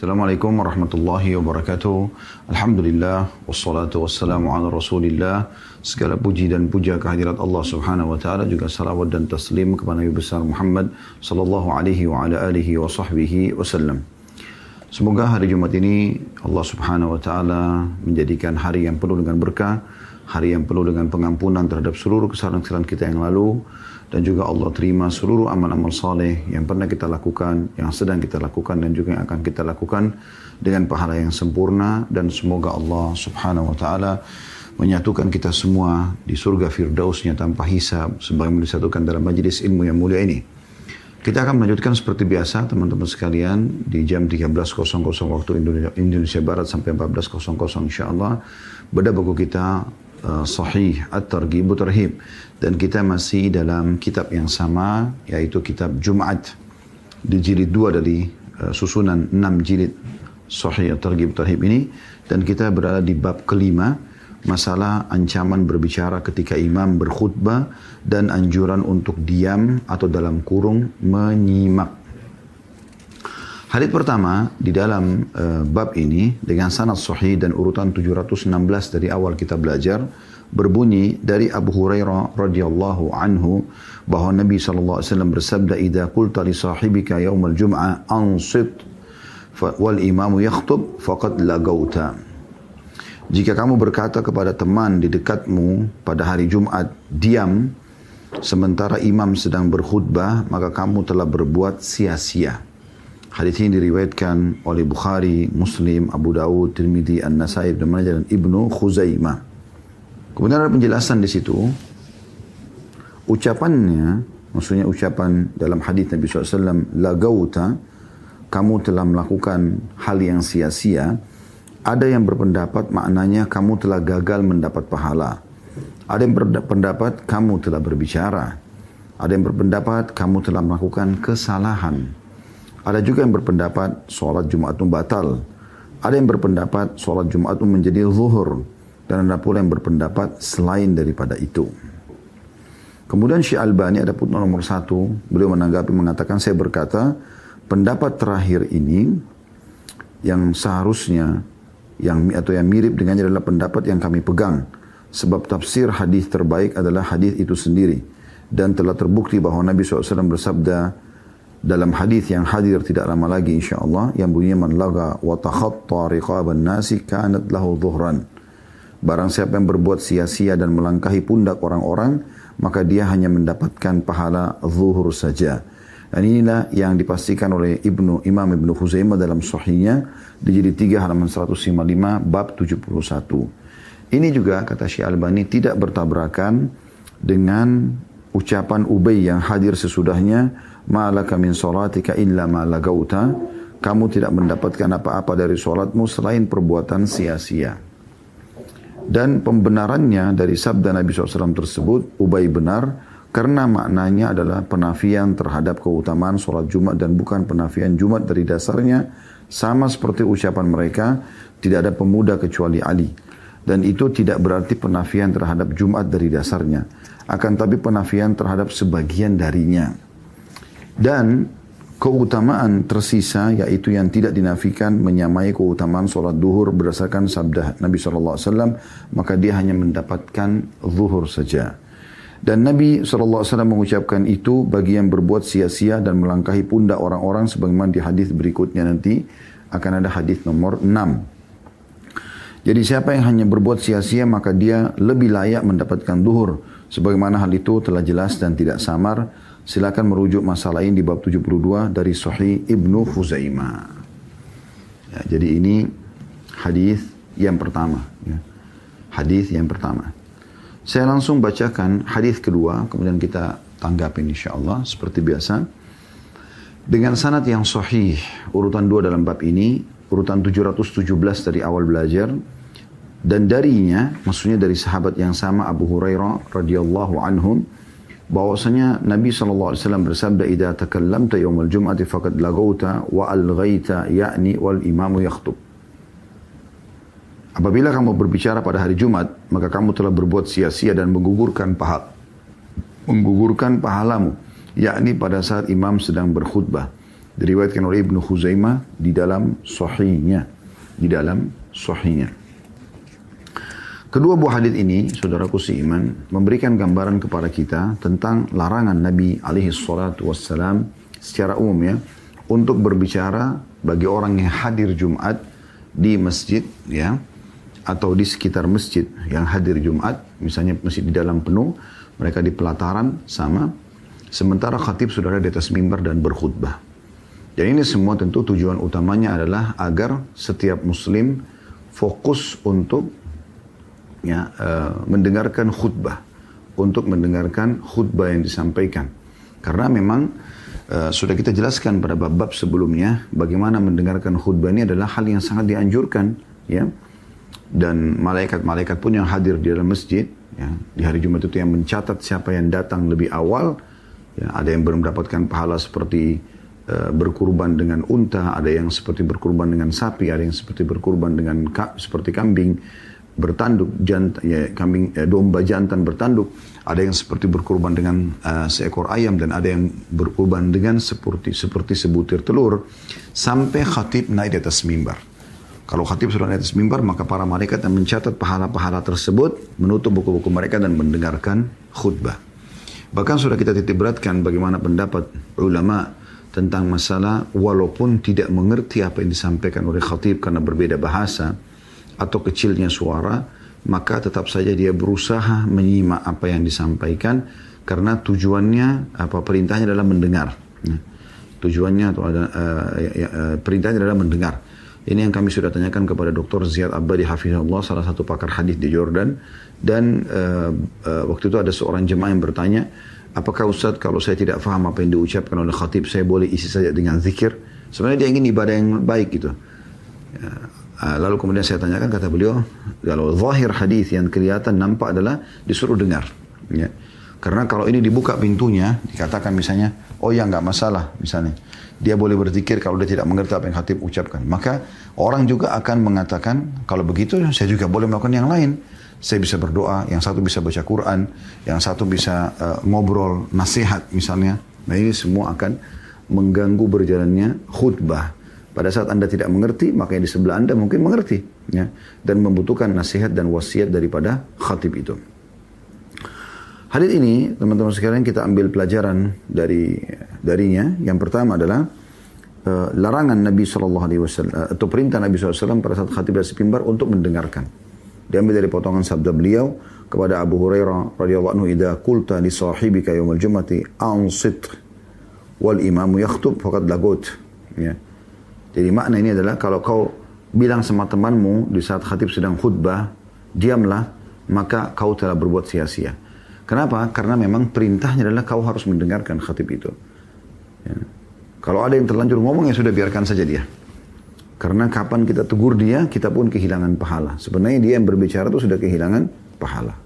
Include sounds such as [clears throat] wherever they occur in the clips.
Assalamualaikum warahmatullahi wabarakatuh. Alhamdulillah wassalatu wassalamu ala Rasulillah. Segala puji dan puja kehadirat Allah Subhanahu wa taala juga salawat dan taslim kepada Nabi besar Muhammad sallallahu alaihi wa ala alihi wa sahbihi wasallam. Semoga hari Jumat ini Allah Subhanahu wa taala menjadikan hari yang penuh dengan berkah, hari yang penuh dengan pengampunan terhadap seluruh kesalahan-kesalahan kita yang lalu dan juga Allah terima seluruh amal-amal saleh yang pernah kita lakukan, yang sedang kita lakukan dan juga yang akan kita lakukan dengan pahala yang sempurna dan semoga Allah Subhanahu wa taala menyatukan kita semua di surga firdausnya tanpa hisab sebagaimana disatukan dalam majlis ilmu yang mulia ini. Kita akan melanjutkan seperti biasa teman-teman sekalian di jam 13.00 waktu Indonesia, Barat sampai 14.00 insyaAllah. Beda buku kita uh, Sahih At-Targhib Tarhib dan kita masih dalam kitab yang sama yaitu kitab Jumat di jilid dua dari uh, susunan enam jilid Sahih At-Targhib Tarhib ini dan kita berada di bab kelima masalah ancaman berbicara ketika imam berkhutbah dan anjuran untuk diam atau dalam kurung menyimak. Hadis pertama di dalam uh, bab ini dengan sanad sahih dan urutan 716 dari awal kita belajar berbunyi dari Abu Hurairah radhiyallahu anhu bahwa Nabi sallallahu alaihi wasallam bersabda idza qulta li sahibika yaumal jum'ah ansit wal imamu yakhutub faqad lagauta jika kamu berkata kepada teman di dekatmu pada hari Jumat diam sementara imam sedang berkhutbah maka kamu telah berbuat sia-sia Hadis ini diriwayatkan oleh Bukhari, Muslim, Abu Dawud, Tirmidzi, An-Nasai, Ibnu Majah dan Ibnu Khuzaimah. Kemudian ada penjelasan di situ. Ucapannya, maksudnya ucapan dalam hadis Nabi SAW, lagauta, kamu telah melakukan hal yang sia-sia. Ada yang berpendapat maknanya kamu telah gagal mendapat pahala. Ada yang berpendapat kamu telah berbicara. Ada yang berpendapat kamu telah melakukan kesalahan. Ada juga yang berpendapat sholat Jumat batal. Ada yang berpendapat sholat Jumat menjadi zuhur. Dan ada pula yang berpendapat selain daripada itu. Kemudian Syekh Albani ada pun nomor satu. Beliau menanggapi mengatakan saya berkata pendapat terakhir ini yang seharusnya yang atau yang mirip dengannya adalah pendapat yang kami pegang. Sebab tafsir hadis terbaik adalah hadis itu sendiri. Dan telah terbukti bahwa Nabi SAW bersabda, dalam hadis yang hadir tidak lama lagi insya Allah yang bunyinya man laga wa takhatta riqaban nasi kanat lahu dhuhran. Barang siapa yang berbuat sia-sia dan melangkahi pundak orang-orang, maka dia hanya mendapatkan pahala zuhur saja. Dan inilah yang dipastikan oleh Ibnu Imam Ibnu Huzaimah dalam sahihnya di jilid 3 halaman 155 bab 71. Ini juga kata Syekh Albani tidak bertabrakan dengan ucapan Ubay yang hadir sesudahnya ma'alaka min salatika illa ma lagauta kamu tidak mendapatkan apa-apa dari sholatmu selain perbuatan sia-sia. Dan pembenarannya dari sabda Nabi SAW tersebut, Ubay benar, karena maknanya adalah penafian terhadap keutamaan sholat Jumat dan bukan penafian Jumat dari dasarnya, sama seperti ucapan mereka, tidak ada pemuda kecuali Ali. Dan itu tidak berarti penafian terhadap Jumat dari dasarnya, akan tapi penafian terhadap sebagian darinya. Dan keutamaan tersisa yaitu yang tidak dinafikan menyamai keutamaan sholat duhur berdasarkan sabda Nabi SAW maka dia hanya mendapatkan zuhur saja. Dan Nabi SAW mengucapkan itu bagi yang berbuat sia-sia dan melangkahi pundak orang-orang sebagaimana di hadis berikutnya nanti akan ada hadis nomor 6. Jadi siapa yang hanya berbuat sia-sia maka dia lebih layak mendapatkan duhur. Sebagaimana hal itu telah jelas dan tidak samar Silakan merujuk masalah ini di bab 72 dari Sahih Ibnu Huzaimah. Ya, jadi ini hadis yang pertama. Ya. Hadis yang pertama. Saya langsung bacakan hadis kedua, kemudian kita tanggapin insya Allah seperti biasa. Dengan sanad yang sahih, urutan dua dalam bab ini, urutan 717 dari awal belajar, dan darinya, maksudnya dari sahabat yang sama Abu Hurairah radhiyallahu anhum, bahwasanya Nabi SAW bersabda idza takallamta yawmal jum'ati faqad lagauta wa alghaita yakni wal imamu yakhutub Apabila kamu berbicara pada hari Jumat, maka kamu telah berbuat sia-sia dan menggugurkan pahala menggugurkan pahalamu, yakni pada saat imam sedang berkhutbah. Diriwayatkan oleh Ibnu Khuzaimah di dalam sahihnya. Di dalam sahihnya. Kedua buah hadis ini, saudaraku seiman, memberikan gambaran kepada kita tentang larangan Nabi alaihi salatu wassalam secara umum ya, untuk berbicara bagi orang yang hadir Jumat di masjid ya, atau di sekitar masjid yang hadir Jumat, misalnya masjid di dalam penuh, mereka di pelataran sama, sementara khatib sudah ada di atas mimbar dan berkhutbah. Dan ini semua tentu tujuan utamanya adalah agar setiap muslim fokus untuk ya, uh, mendengarkan khutbah, untuk mendengarkan khutbah yang disampaikan. Karena memang uh, sudah kita jelaskan pada bab-bab sebelumnya bagaimana mendengarkan khutbah ini adalah hal yang sangat dianjurkan, ya. Dan malaikat-malaikat pun yang hadir di dalam masjid, ya, di hari Jumat itu yang mencatat siapa yang datang lebih awal, ya, ada yang belum mendapatkan pahala seperti uh, berkurban dengan unta, ada yang seperti berkurban dengan sapi, ada yang seperti berkurban dengan ka, seperti kambing bertanduk jantan ya kambing ya, domba jantan bertanduk ada yang seperti berkorban dengan uh, seekor ayam dan ada yang berkorban dengan seperti seperti sebutir telur sampai khatib naik di atas mimbar. Kalau khatib sudah naik di atas mimbar maka para malaikat yang mencatat pahala-pahala tersebut menutup buku-buku mereka dan mendengarkan khutbah. Bahkan sudah kita titik beratkan bagaimana pendapat ulama tentang masalah walaupun tidak mengerti apa yang disampaikan oleh khatib karena berbeda bahasa atau kecilnya suara, maka tetap saja dia berusaha menyimak apa yang disampaikan karena tujuannya apa perintahnya adalah mendengar. Ya. Tujuannya atau ada uh, ya, uh, perintahnya adalah mendengar. Ini yang kami sudah tanyakan kepada Dr. Ziyad Abbadi Hafizullah, salah satu pakar hadis di Jordan. Dan uh, uh, waktu itu ada seorang jemaah yang bertanya, apakah Ustaz kalau saya tidak faham apa yang diucapkan oleh khatib, saya boleh isi saja dengan zikir? Sebenarnya dia ingin ibadah yang baik gitu. Ya, lalu kemudian saya tanyakan kata beliau, kalau zahir hadis yang kelihatan nampak adalah disuruh dengar. Ya. Karena kalau ini dibuka pintunya, dikatakan misalnya, oh ya nggak masalah misalnya. Dia boleh berzikir kalau dia tidak mengerti apa yang khatib ucapkan. Maka orang juga akan mengatakan, kalau begitu saya juga boleh melakukan yang lain. Saya bisa berdoa, yang satu bisa baca Quran, yang satu bisa uh, ngobrol, nasihat misalnya. Nah ini semua akan mengganggu berjalannya khutbah. Pada saat Anda tidak mengerti, maka yang di sebelah Anda mungkin mengerti. Ya, dan membutuhkan nasihat dan wasiat daripada khatib itu. Hadis ini, teman-teman sekalian, kita ambil pelajaran dari darinya. Yang pertama adalah uh, larangan Nabi Shallallahu Alaihi Wasallam atau perintah Nabi SAW pada saat khatib dari pimbar untuk mendengarkan. Diambil dari potongan sabda beliau kepada Abu Hurairah radhiyallahu anhu, "Idza qulta li sahibika yawmal jumati ansit wal imamu yakhutub faqad lagut." Ya. Jadi makna ini adalah kalau kau bilang sama temanmu di saat khatib sedang khutbah, diamlah, maka kau telah berbuat sia-sia. Kenapa? Karena memang perintahnya adalah kau harus mendengarkan khatib itu. Ya. Kalau ada yang terlanjur ngomong ya sudah biarkan saja dia. Karena kapan kita tegur dia, kita pun kehilangan pahala. Sebenarnya dia yang berbicara itu sudah kehilangan pahala.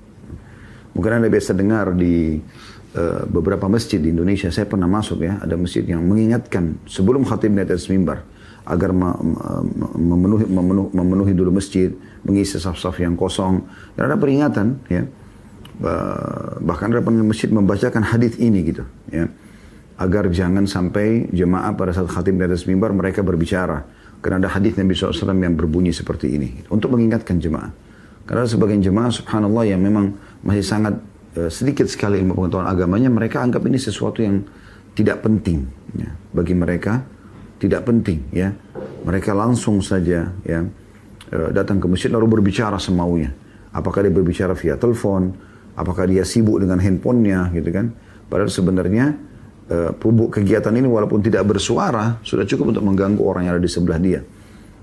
Mungkin Anda biasa dengar di uh, beberapa masjid di Indonesia, saya pernah masuk ya, ada masjid yang mengingatkan sebelum khatib di atas mimbar, agar memenuhi, memenuhi, memenuhi dulu masjid, mengisi saf-saf yang kosong. Dan ada peringatan, ya. Bahkan ada masjid membacakan hadis ini gitu, ya. Agar jangan sampai jemaah pada saat khatib di atas mimbar mereka berbicara. Karena ada hadis Nabi SAW yang berbunyi seperti ini. Untuk mengingatkan jemaah. Karena sebagian jemaah subhanallah yang memang masih sangat uh, sedikit sekali ilmu pengetahuan agamanya, mereka anggap ini sesuatu yang tidak penting ya, bagi mereka tidak penting ya. Mereka langsung saja ya eh, datang ke masjid lalu berbicara semaunya. Apakah dia berbicara via telepon, apakah dia sibuk dengan handphonenya gitu kan. Padahal sebenarnya uh, kegiatan ini walaupun tidak bersuara sudah cukup untuk mengganggu orang yang ada di sebelah dia.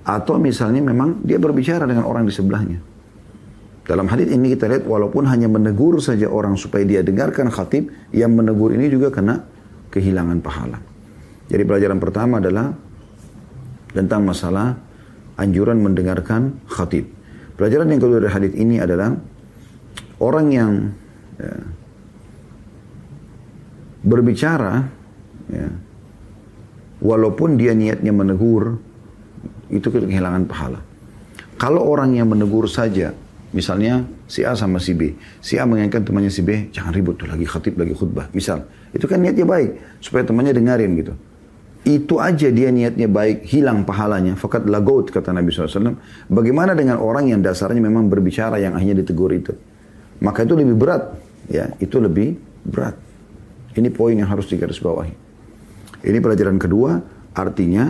Atau misalnya memang dia berbicara dengan orang di sebelahnya. Dalam hadis ini kita lihat walaupun hanya menegur saja orang supaya dia dengarkan khatib, yang menegur ini juga kena kehilangan pahala. Jadi pelajaran pertama adalah tentang masalah anjuran mendengarkan khatib. Pelajaran yang kedua dari hadis ini adalah orang yang ya, berbicara, ya, walaupun dia niatnya menegur, itu kehilangan pahala. Kalau orang yang menegur saja, misalnya si A sama si B, si A mengingatkan temannya si B, jangan ribut tuh lagi khatib lagi khutbah, misal, itu kan niatnya baik supaya temannya dengarin gitu. Itu aja dia niatnya baik, hilang pahalanya. Fakat lagot, kata Nabi SAW. Bagaimana dengan orang yang dasarnya memang berbicara yang akhirnya ditegur itu? Maka itu lebih berat. ya Itu lebih berat. Ini poin yang harus digarisbawahi. Ini pelajaran kedua, artinya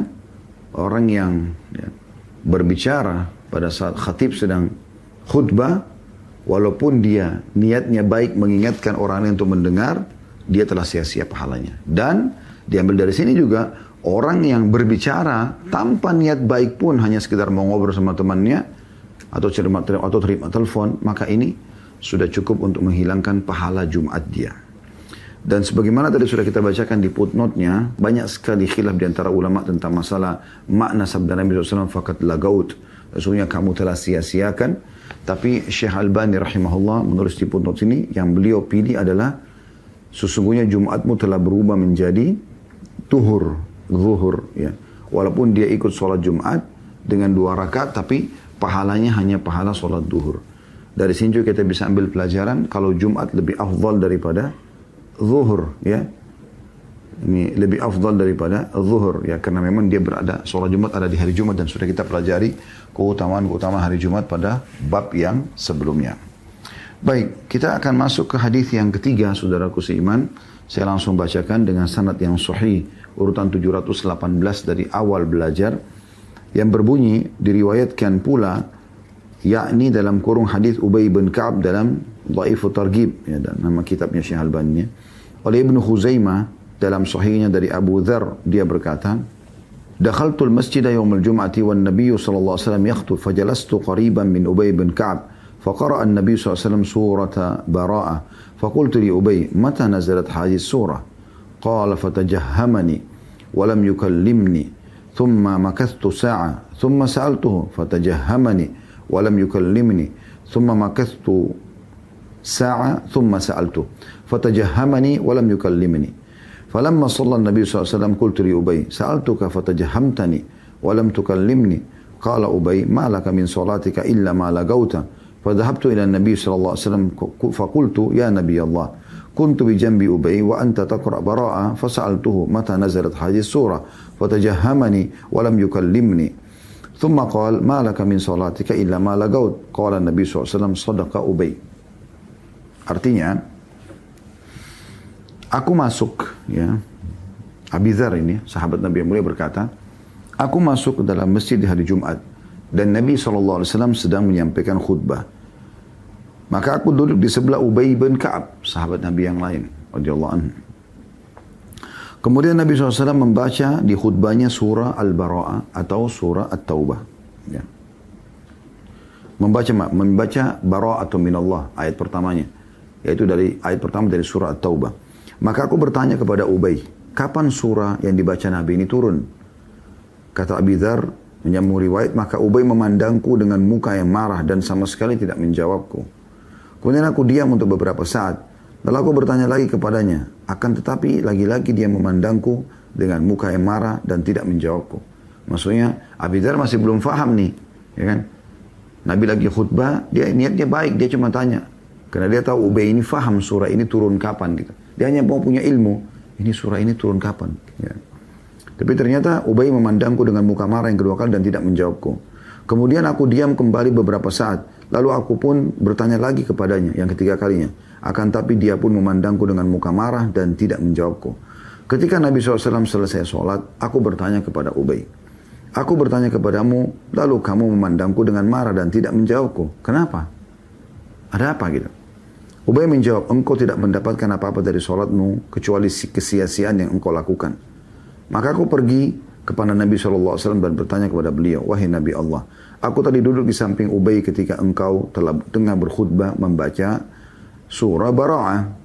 orang yang ya, berbicara pada saat khatib sedang khutbah, walaupun dia niatnya baik mengingatkan orang lain untuk mendengar, dia telah sia-sia pahalanya. Dan diambil dari sini juga orang yang berbicara tanpa niat baik pun hanya sekedar mau ngobrol sama temannya atau terima, atau terima telepon, maka ini sudah cukup untuk menghilangkan pahala Jumat dia. Dan sebagaimana tadi sudah kita bacakan di footnote-nya, banyak sekali khilaf di antara ulama tentang masalah makna sabda Nabi SAW, fakat lagaut. Sesungguhnya kamu telah sia-siakan. Tapi Syekh Albani rahimahullah menulis di footnote ini, yang beliau pilih adalah sesungguhnya Jumatmu telah berubah menjadi tuhur, zuhur. Ya. Walaupun dia ikut sholat Jumat dengan dua rakaat, tapi pahalanya hanya pahala sholat duhur. Dari sini juga kita bisa ambil pelajaran kalau Jumat lebih afdal daripada zuhur ya ini lebih afdal daripada zuhur ya karena memang dia berada sholat Jumat ada di hari Jumat dan sudah kita pelajari keutamaan keutamaan hari Jumat pada bab yang sebelumnya. Baik, kita akan masuk ke hadis yang ketiga saudaraku seiman. Saya langsung bacakan dengan sanad yang sahih urutan 718 dari awal belajar yang berbunyi diriwayatkan pula yakni dalam kurung hadis Ubay bin Ka'ab dalam Dhaifu Targhib ya, dan nama kitabnya Syekh Albani oleh Ibnu Khuzaimah dalam sahihnya dari Abu Dhar dia berkata Dakhaltul masjid yawm al-jum'ati wan Nabi sallallahu alaihi wasallam yakhutub fajalastu qariban min Ubay bin Ka'ab فقرأ النبي صلى الله عليه وسلم سورة براءة فقلت لأبي متى نزلت هذه السورة قال فتجهمني ولم يكلمني ثم مكثت ساعة ثم سألته فتجهمني ولم يكلمني ثم مكثت ساعة ثم سألته فتجهمني ولم يكلمني فلما صلى النبي صلى الله عليه وسلم قلت لأبي سألتك فتجهمتني ولم تكلمني قال أبي ما لك من صلاتك إلا ما لقوت فذهبت إلى النبي صلى الله عليه وسلم فقلت يا نبي الله كنت بجنب أبي وأنت تقرأ براءة فسألته متى نزلت هذه السورة فتجهمني ولم يكلمني ثم قال ما لك من صلاتك إلا ما لقوت قال النبي صلى الله عليه وسلم صدق أبي Artinya, aku masuk, ya, Abizar ini, sahabat Nabi yang mulia berkata, aku masuk ke dalam masjid di hari Jumat, dan Nabi SAW sedang menyampaikan khutbah. Maka aku duduk di sebelah Ubay bin Ka'ab, sahabat Nabi yang lain, radhiyallahu anhu. Kemudian Nabi SAW membaca di khutbahnya surah Al-Bara'ah atau surah At-Taubah. Ya. Membaca membaca Bara'atun minallah, ayat pertamanya yaitu dari ayat pertama dari surah At-Taubah. Maka aku bertanya kepada Ubay, kapan surah yang dibaca Nabi ini turun? Kata Abi Dhar, menyambung riwayat, maka Ubay memandangku dengan muka yang marah dan sama sekali tidak menjawabku. Kemudian aku diam untuk beberapa saat. Lalu aku bertanya lagi kepadanya, akan tetapi lagi-lagi dia memandangku dengan muka yang marah dan tidak menjawabku. Maksudnya Abi Dhar masih belum faham nih, ya kan? Nabi lagi khutbah, dia niatnya baik, dia cuma tanya, karena dia tahu Ubay ini faham surah ini turun kapan gitu. Dia hanya mau punya ilmu. Ini surah ini turun kapan. Ya. Tapi ternyata Ubay memandangku dengan muka marah yang kedua kali dan tidak menjawabku. Kemudian aku diam kembali beberapa saat. Lalu aku pun bertanya lagi kepadanya yang ketiga kalinya. Akan tapi dia pun memandangku dengan muka marah dan tidak menjawabku. Ketika Nabi SAW selesai sholat, aku bertanya kepada Ubay. Aku bertanya kepadamu, lalu kamu memandangku dengan marah dan tidak menjawabku. Kenapa? Ada apa gitu? Ubay menjawab, engkau tidak mendapatkan apa-apa dari sholatmu kecuali kesia-siaan yang engkau lakukan. Maka aku pergi kepada Nabi SAW dan bertanya kepada beliau, Wahai Nabi Allah, aku tadi duduk di samping Ubay ketika engkau telah tengah berkhutbah membaca surah Bara'ah.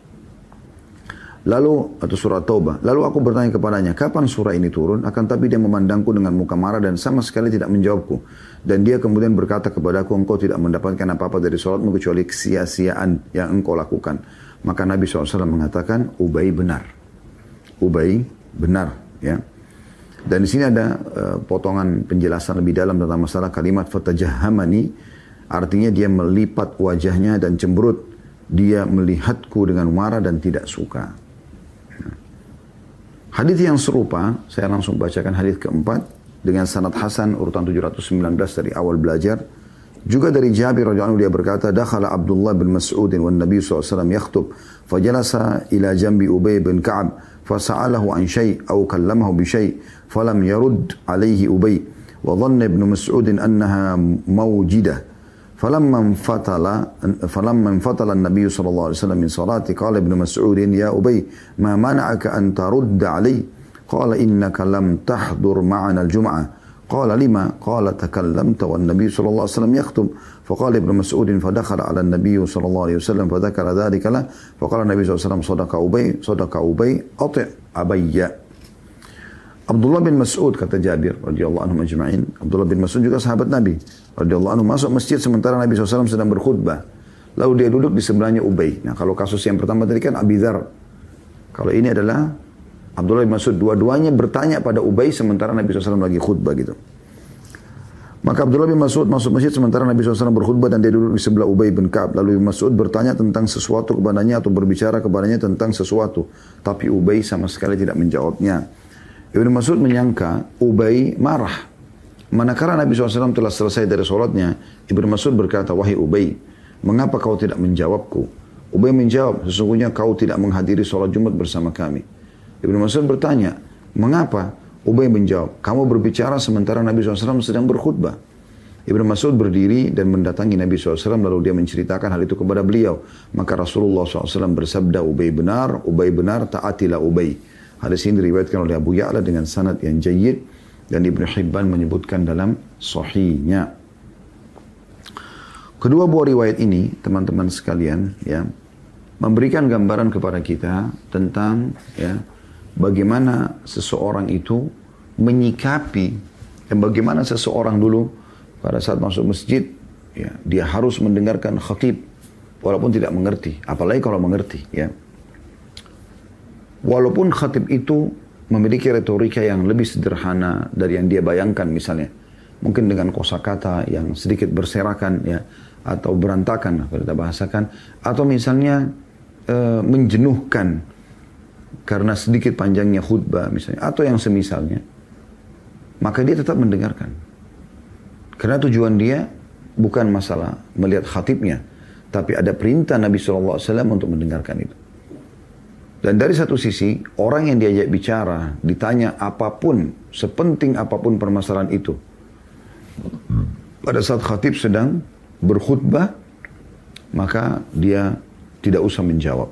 Lalu, atau surah Taubah. Lalu aku bertanya kepadanya, kapan surah ini turun? Akan tapi dia memandangku dengan muka marah dan sama sekali tidak menjawabku. Dan dia kemudian berkata kepadaku, engkau tidak mendapatkan apa-apa dari sholatmu kecuali kesia-siaan yang engkau lakukan. Maka Nabi SAW mengatakan, Ubay benar. Ubay benar. ya. Dan di sini ada uh, potongan penjelasan lebih dalam tentang masalah kalimat fatajahamani. Artinya dia melipat wajahnya dan cemberut. Dia melihatku dengan marah dan tidak suka. Hadis yang serupa, saya langsung bacakan hadis keempat dengan sanad Hasan urutan 719 dari awal belajar. Juga dari Jabir radhiyallahu dia berkata, "Dakhala Abdullah bin Mas'ud wa Nabi SAW yakhutub, fajalasa ila jambi Ubay bin Ka'ab, syai' aw kallamahu bi syai' falam yarud alaihi Ubay, wa dhanna ibn Mas'ud annaha mawjidah." فلما انفتل فلما انفتل النبي صلى الله عليه وسلم من صلاته قال ابن مسعود يا أبي ما منعك أن ترد علي قال إنك لم تحضر معنا الجمعة قال لما قال تكلمت والنبي صلى الله عليه وسلم يخطب فقال ابن مسعود فدخل على النبي صلى الله عليه وسلم فذكر ذلك له فقال النبي صلى الله عليه وسلم صدق أبي صدق أبي أطع أبي Abdullah bin Mas'ud kata Jabir radhiyallahu anhu majma'in. Abdullah bin Mas'ud juga sahabat Nabi radhiyallahu anhu masuk masjid sementara Nabi SAW sedang berkhutbah. Lalu dia duduk di sebelahnya Ubay. Nah kalau kasus yang pertama tadi kan Abi Dhar. Kalau ini adalah Abdullah bin Mas'ud. Dua-duanya bertanya pada Ubay sementara Nabi SAW lagi khutbah gitu. Maka Abdullah bin Mas'ud masuk masjid sementara Nabi SAW berkhutbah dan dia duduk di sebelah Ubay bin Ka'ab. Lalu bin Mas'ud bertanya tentang sesuatu kepadanya atau berbicara kepadanya tentang sesuatu. Tapi Ubay sama sekali tidak menjawabnya. Ibnu Mas'ud menyangka Ubay marah. Manakala Nabi SAW telah selesai dari sholatnya, Ibnu Mas'ud berkata, Wahai Ubay, mengapa kau tidak menjawabku? Ubay menjawab, sesungguhnya kau tidak menghadiri sholat Jumat bersama kami. Ibnu Mas'ud bertanya, mengapa? Ubay menjawab, kamu berbicara sementara Nabi SAW sedang berkhutbah. Ibnu Mas'ud berdiri dan mendatangi Nabi SAW lalu dia menceritakan hal itu kepada beliau. Maka Rasulullah SAW bersabda, Ubay benar, Ubay benar, taatilah Ubay. Hadis ini diriwayatkan oleh Abu Ya'la dengan sanad yang jayid dan Ibnu Hibban menyebutkan dalam sahihnya. Kedua buah riwayat ini, teman-teman sekalian, ya, memberikan gambaran kepada kita tentang ya, bagaimana seseorang itu menyikapi dan bagaimana seseorang dulu pada saat masuk masjid, ya, dia harus mendengarkan khatib walaupun tidak mengerti, apalagi kalau mengerti, ya. Walaupun khatib itu memiliki retorika yang lebih sederhana dari yang dia bayangkan misalnya. Mungkin dengan kosakata yang sedikit berserakan ya atau berantakan kalau kita bahasakan atau misalnya e, menjenuhkan karena sedikit panjangnya khutbah misalnya atau yang semisalnya maka dia tetap mendengarkan karena tujuan dia bukan masalah melihat khatibnya tapi ada perintah Nabi SAW untuk mendengarkan itu dan dari satu sisi, orang yang diajak bicara, ditanya apa pun, sepenting apa pun permasalahan itu. Pada saat khatib sedang berkhutbah, maka dia tidak usah menjawab.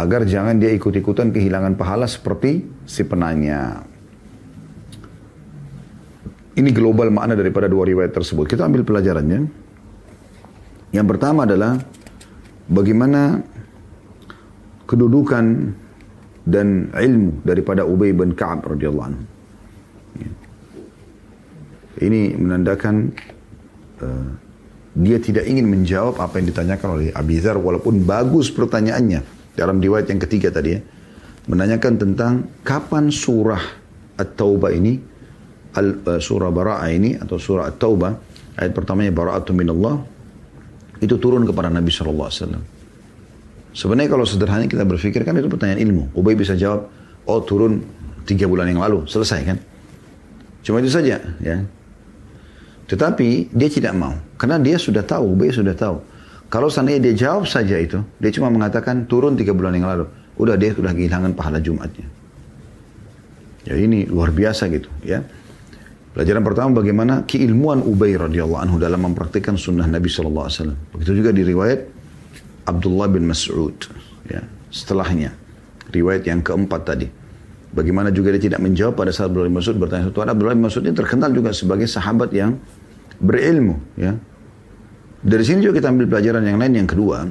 Agar jangan dia ikut-ikutan kehilangan pahala seperti si penanya. Ini global makna daripada dua riwayat tersebut. Kita ambil pelajarannya. Yang pertama adalah bagaimana kedudukan dan ilmu daripada Ubay bin Ka'ab radhiyallahu anhu. Ini menandakan uh, dia tidak ingin menjawab apa yang ditanyakan oleh Abi Dhar walaupun bagus pertanyaannya dalam riwayat yang ketiga tadi ya. Menanyakan tentang kapan surah At-Taubah ini al, uh, surah Bara'ah ini atau surah At-Taubah ayat pertamanya Bara'atu minallah itu turun kepada Nabi sallallahu alaihi wasallam. Sebenarnya kalau sederhana kita berpikir kan itu pertanyaan ilmu. Ubay bisa jawab, oh turun tiga bulan yang lalu, selesai kan? Cuma itu saja, ya. Tetapi dia tidak mau, karena dia sudah tahu, Ubay sudah tahu. Kalau seandainya dia jawab saja itu, dia cuma mengatakan turun tiga bulan yang lalu. Udah dia sudah kehilangan pahala Jumatnya. Ya ini luar biasa gitu, ya. Pelajaran pertama bagaimana keilmuan Ubay radhiyallahu anhu dalam mempraktikkan sunnah Nabi wasallam. Begitu juga di riwayat Abdullah bin Mas'ud. Ya, setelahnya. Riwayat yang keempat tadi. Bagaimana juga dia tidak menjawab pada saat Abdullah bin Mas'ud bertanya sesuatu. Abdullah bin Mas'ud ini terkenal juga sebagai sahabat yang berilmu. Ya. Dari sini juga kita ambil pelajaran yang lain yang kedua.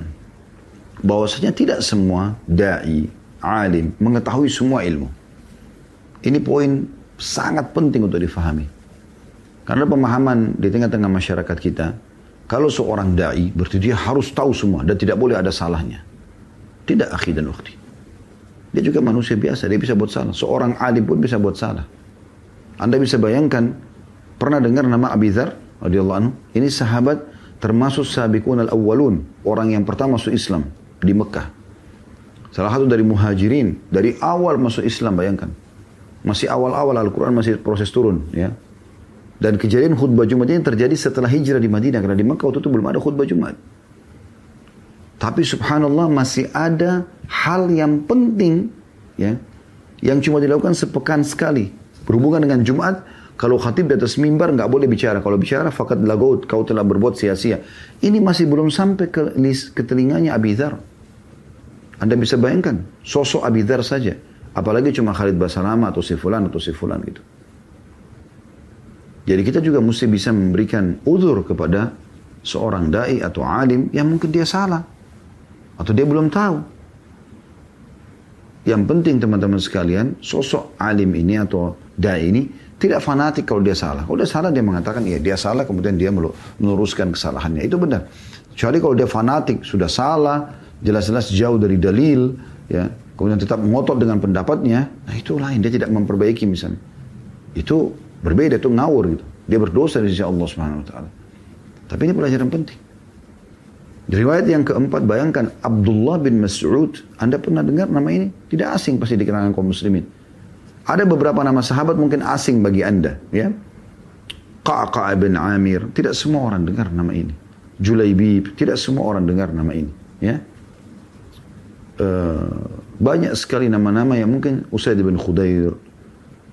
Bahwasanya tidak semua da'i, alim, mengetahui semua ilmu. Ini poin sangat penting untuk difahami. Karena pemahaman di tengah-tengah masyarakat kita, kalau seorang da'i, berarti dia harus tahu semua dan tidak boleh ada salahnya. Tidak akhi dan ukhti. Dia juga manusia biasa, dia bisa buat salah. Seorang alim pun bisa buat salah. Anda bisa bayangkan, pernah dengar nama Abi Dhar, anhu? Ini sahabat termasuk sabiqun al-awwalun, orang yang pertama masuk Islam di Mekah. Salah satu dari muhajirin, dari awal masuk Islam bayangkan. Masih awal-awal Al-Quran masih proses turun ya. Dan kejadian khutbah Jumat ini terjadi setelah hijrah di Madinah. Karena di Makkah waktu itu belum ada khutbah Jumat. Tapi subhanallah masih ada hal yang penting ya. Yang cuma dilakukan sepekan sekali. Berhubungan dengan Jumat. Kalau khatib di atas mimbar nggak boleh bicara. Kalau bicara fakat lagot kau telah berbuat sia-sia. Ini masih belum sampai ke, ke telinganya Abidhar. Anda bisa bayangkan sosok Abidhar saja. Apalagi cuma Khalid Basalama atau Sifulan atau Sifulan gitu. Jadi kita juga mesti bisa memberikan udur kepada seorang dai atau alim yang mungkin dia salah atau dia belum tahu. Yang penting teman-teman sekalian, sosok alim ini atau dai ini tidak fanatik kalau dia salah. Kalau dia salah dia mengatakan iya dia salah kemudian dia meluruskan kesalahannya. Itu benar. Kecuali kalau dia fanatik sudah salah, jelas-jelas jauh dari dalil, ya, kemudian tetap ngotot dengan pendapatnya, nah itu lain dia tidak memperbaiki misalnya. Itu Berbeda itu ngawur gitu. Dia berdosa di sisi Allah Subhanahu wa taala. Tapi ini pelajaran penting. Di riwayat yang keempat bayangkan Abdullah bin Mas'ud, Anda pernah dengar nama ini? Tidak asing pasti di kalangan kaum muslimin. Ada beberapa nama sahabat mungkin asing bagi Anda, ya. Qaqa bin Amir, tidak semua orang dengar nama ini. Julaibib, tidak semua orang dengar nama ini, ya. Uh, banyak sekali nama-nama yang mungkin Usaid bin Khudair,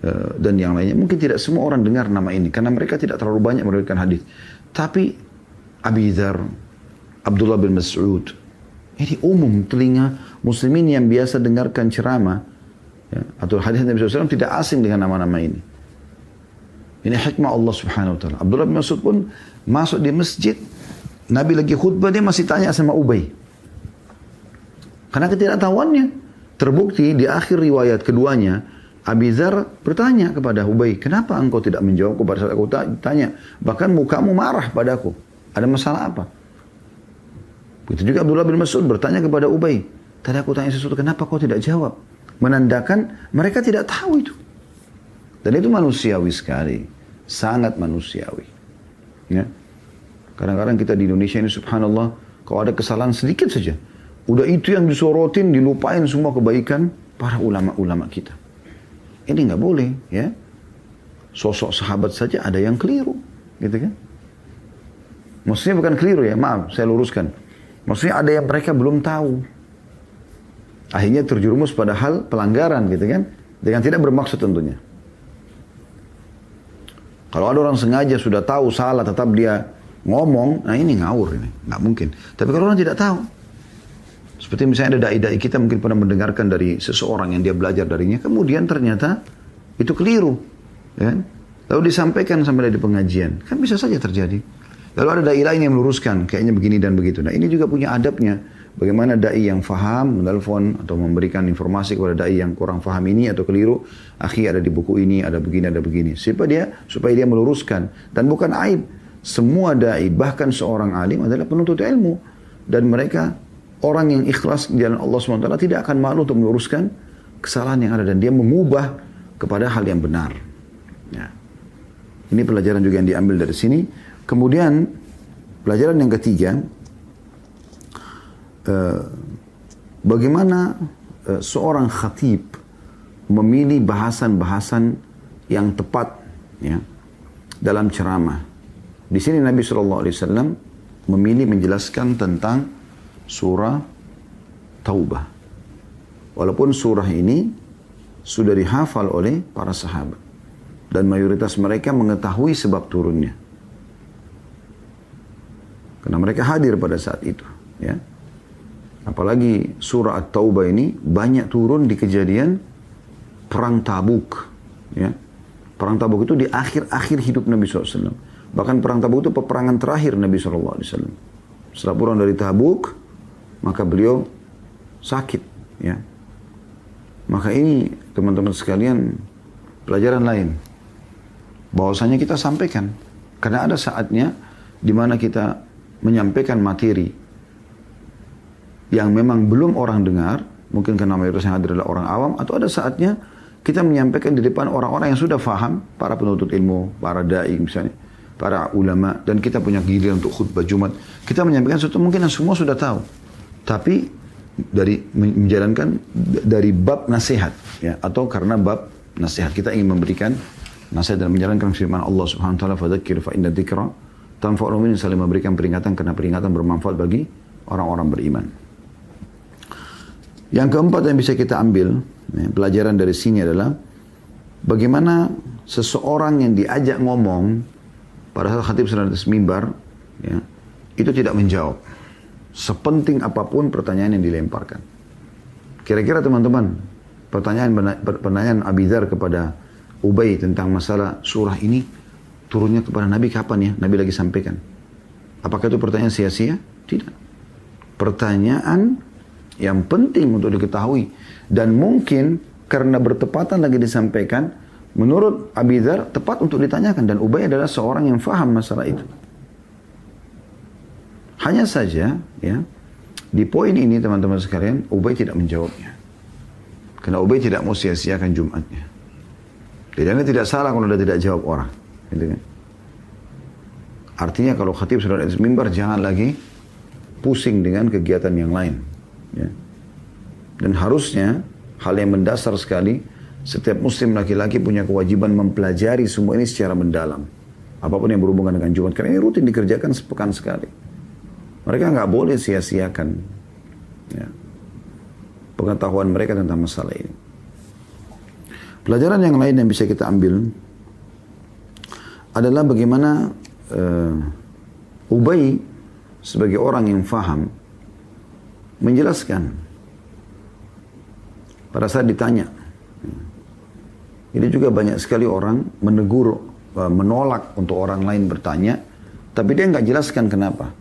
Eh, dan yang lainnya. Mungkin tidak semua orang dengar nama ini karena mereka tidak terlalu banyak meriwayatkan hadis. Tapi Abi Dhar, Abdullah bin Mas'ud, ini umum telinga muslimin yang biasa dengarkan ceramah ya, atau hadis Nabi SAW tidak asing dengan nama-nama ini. Ini hikmah Allah Subhanahu wa taala. Abdullah bin Mas'ud pun masuk di masjid, Nabi lagi khutbah dia masih tanya sama Ubay. Karena ketidaktahuannya terbukti di akhir riwayat keduanya Abizar bertanya kepada Ubay, kenapa engkau tidak menjawab kepada saat aku tanya? Bahkan mukamu marah padaku. Ada masalah apa? Begitu juga Abdullah bin Mas'ud bertanya kepada Ubay, tadi aku tanya sesuatu, kenapa kau tidak jawab? Menandakan mereka tidak tahu itu. Dan itu manusiawi sekali. Sangat manusiawi. Ya. Kadang-kadang kita di Indonesia ini subhanallah, kalau ada kesalahan sedikit saja, udah itu yang disorotin, dilupain semua kebaikan para ulama-ulama kita. Ini nggak boleh, ya. Sosok sahabat saja ada yang keliru, gitu kan? Maksudnya bukan keliru ya, maaf, saya luruskan. Maksudnya ada yang mereka belum tahu. Akhirnya terjerumus pada hal pelanggaran, gitu kan? Dengan tidak bermaksud tentunya. Kalau ada orang sengaja sudah tahu salah, tetap dia ngomong, nah ini ngawur ini, nggak mungkin. Tapi kalau orang tidak tahu, seperti misalnya ada dai-dai kita mungkin pernah mendengarkan dari seseorang yang dia belajar darinya, kemudian ternyata itu keliru. Ya? Lalu disampaikan sampai di pengajian. Kan bisa saja terjadi. Lalu ada dai lain yang meluruskan, kayaknya begini dan begitu. Nah ini juga punya adabnya. Bagaimana dai yang faham, menelpon atau memberikan informasi kepada dai yang kurang faham ini atau keliru. Akhi ada di buku ini, ada begini, ada begini. Supaya dia, supaya dia meluruskan. Dan bukan aib. Semua dai, bahkan seorang alim adalah penuntut ilmu. Dan mereka Orang yang ikhlas di jalan Allah SWT tidak akan malu untuk meluruskan kesalahan yang ada dan dia mengubah kepada hal yang benar. Ya. Ini pelajaran juga yang diambil dari sini. Kemudian pelajaran yang ketiga, eh, bagaimana eh, seorang khatib memilih bahasan-bahasan yang tepat ya, dalam ceramah. Di sini Nabi saw memilih menjelaskan tentang surah Taubah. Walaupun surah ini sudah dihafal oleh para sahabat. Dan mayoritas mereka mengetahui sebab turunnya. Karena mereka hadir pada saat itu. Ya. Apalagi surah At-Taubah ini banyak turun di kejadian perang Tabuk. Ya. Perang Tabuk itu di akhir-akhir hidup Nabi SAW. Bahkan perang Tabuk itu peperangan terakhir Nabi SAW. Setelah pulang dari Tabuk, maka beliau sakit ya maka ini teman-teman sekalian pelajaran lain bahwasanya kita sampaikan karena ada saatnya di mana kita menyampaikan materi yang memang belum orang dengar mungkin karena mayoritas yang hadir adalah orang awam atau ada saatnya kita menyampaikan di depan orang-orang yang sudah faham para penuntut ilmu para dai misalnya para ulama dan kita punya giliran untuk khutbah Jumat. Kita menyampaikan sesuatu mungkin yang semua sudah tahu. Tapi dari menjalankan dari bab nasihat ya atau karena bab nasihat. Kita ingin memberikan nasihat dan menjalankan firman Allah Subhanahu wa taala fadzakir fa inna dzikra tanfa'ul mu'minin saling memberikan peringatan karena peringatan bermanfaat bagi orang-orang beriman. Yang keempat yang bisa kita ambil ya, pelajaran dari sini adalah bagaimana seseorang yang diajak ngomong pada saat khatib sedang atas mimbar ya, itu tidak menjawab sepenting apa pun pertanyaan yang dilemparkan. Kira-kira teman-teman, pertanyaan pertanyaan Abidar kepada Ubay tentang masalah surah ini turunnya kepada Nabi kapan ya? Nabi lagi sampaikan. Apakah itu pertanyaan sia-sia? Tidak. Pertanyaan yang penting untuk diketahui dan mungkin karena bertepatan lagi disampaikan menurut Abidar tepat untuk ditanyakan dan Ubay adalah seorang yang faham masalah itu. Hanya saja, ya, di poin ini teman-teman sekalian, Ubay tidak menjawabnya. Karena Ubay tidak mau sia-siakan Jumatnya. Jadi tidak salah kalau dia tidak jawab orang. Gitu kan? Artinya kalau khatib sudah mimbar, jangan lagi pusing dengan kegiatan yang lain. Ya. Dan harusnya hal yang mendasar sekali, setiap muslim laki-laki punya kewajiban mempelajari semua ini secara mendalam. Apa pun yang berhubungan dengan Jumat. Karena ini rutin dikerjakan sepekan sekali. Mereka nggak boleh sia-siakan ya, pengetahuan mereka tentang masalah ini. Pelajaran yang lain yang bisa kita ambil adalah bagaimana uh, Ubay sebagai orang yang faham menjelaskan pada saat ditanya. Ini juga banyak sekali orang menegur, uh, menolak untuk orang lain bertanya, tapi dia nggak jelaskan kenapa.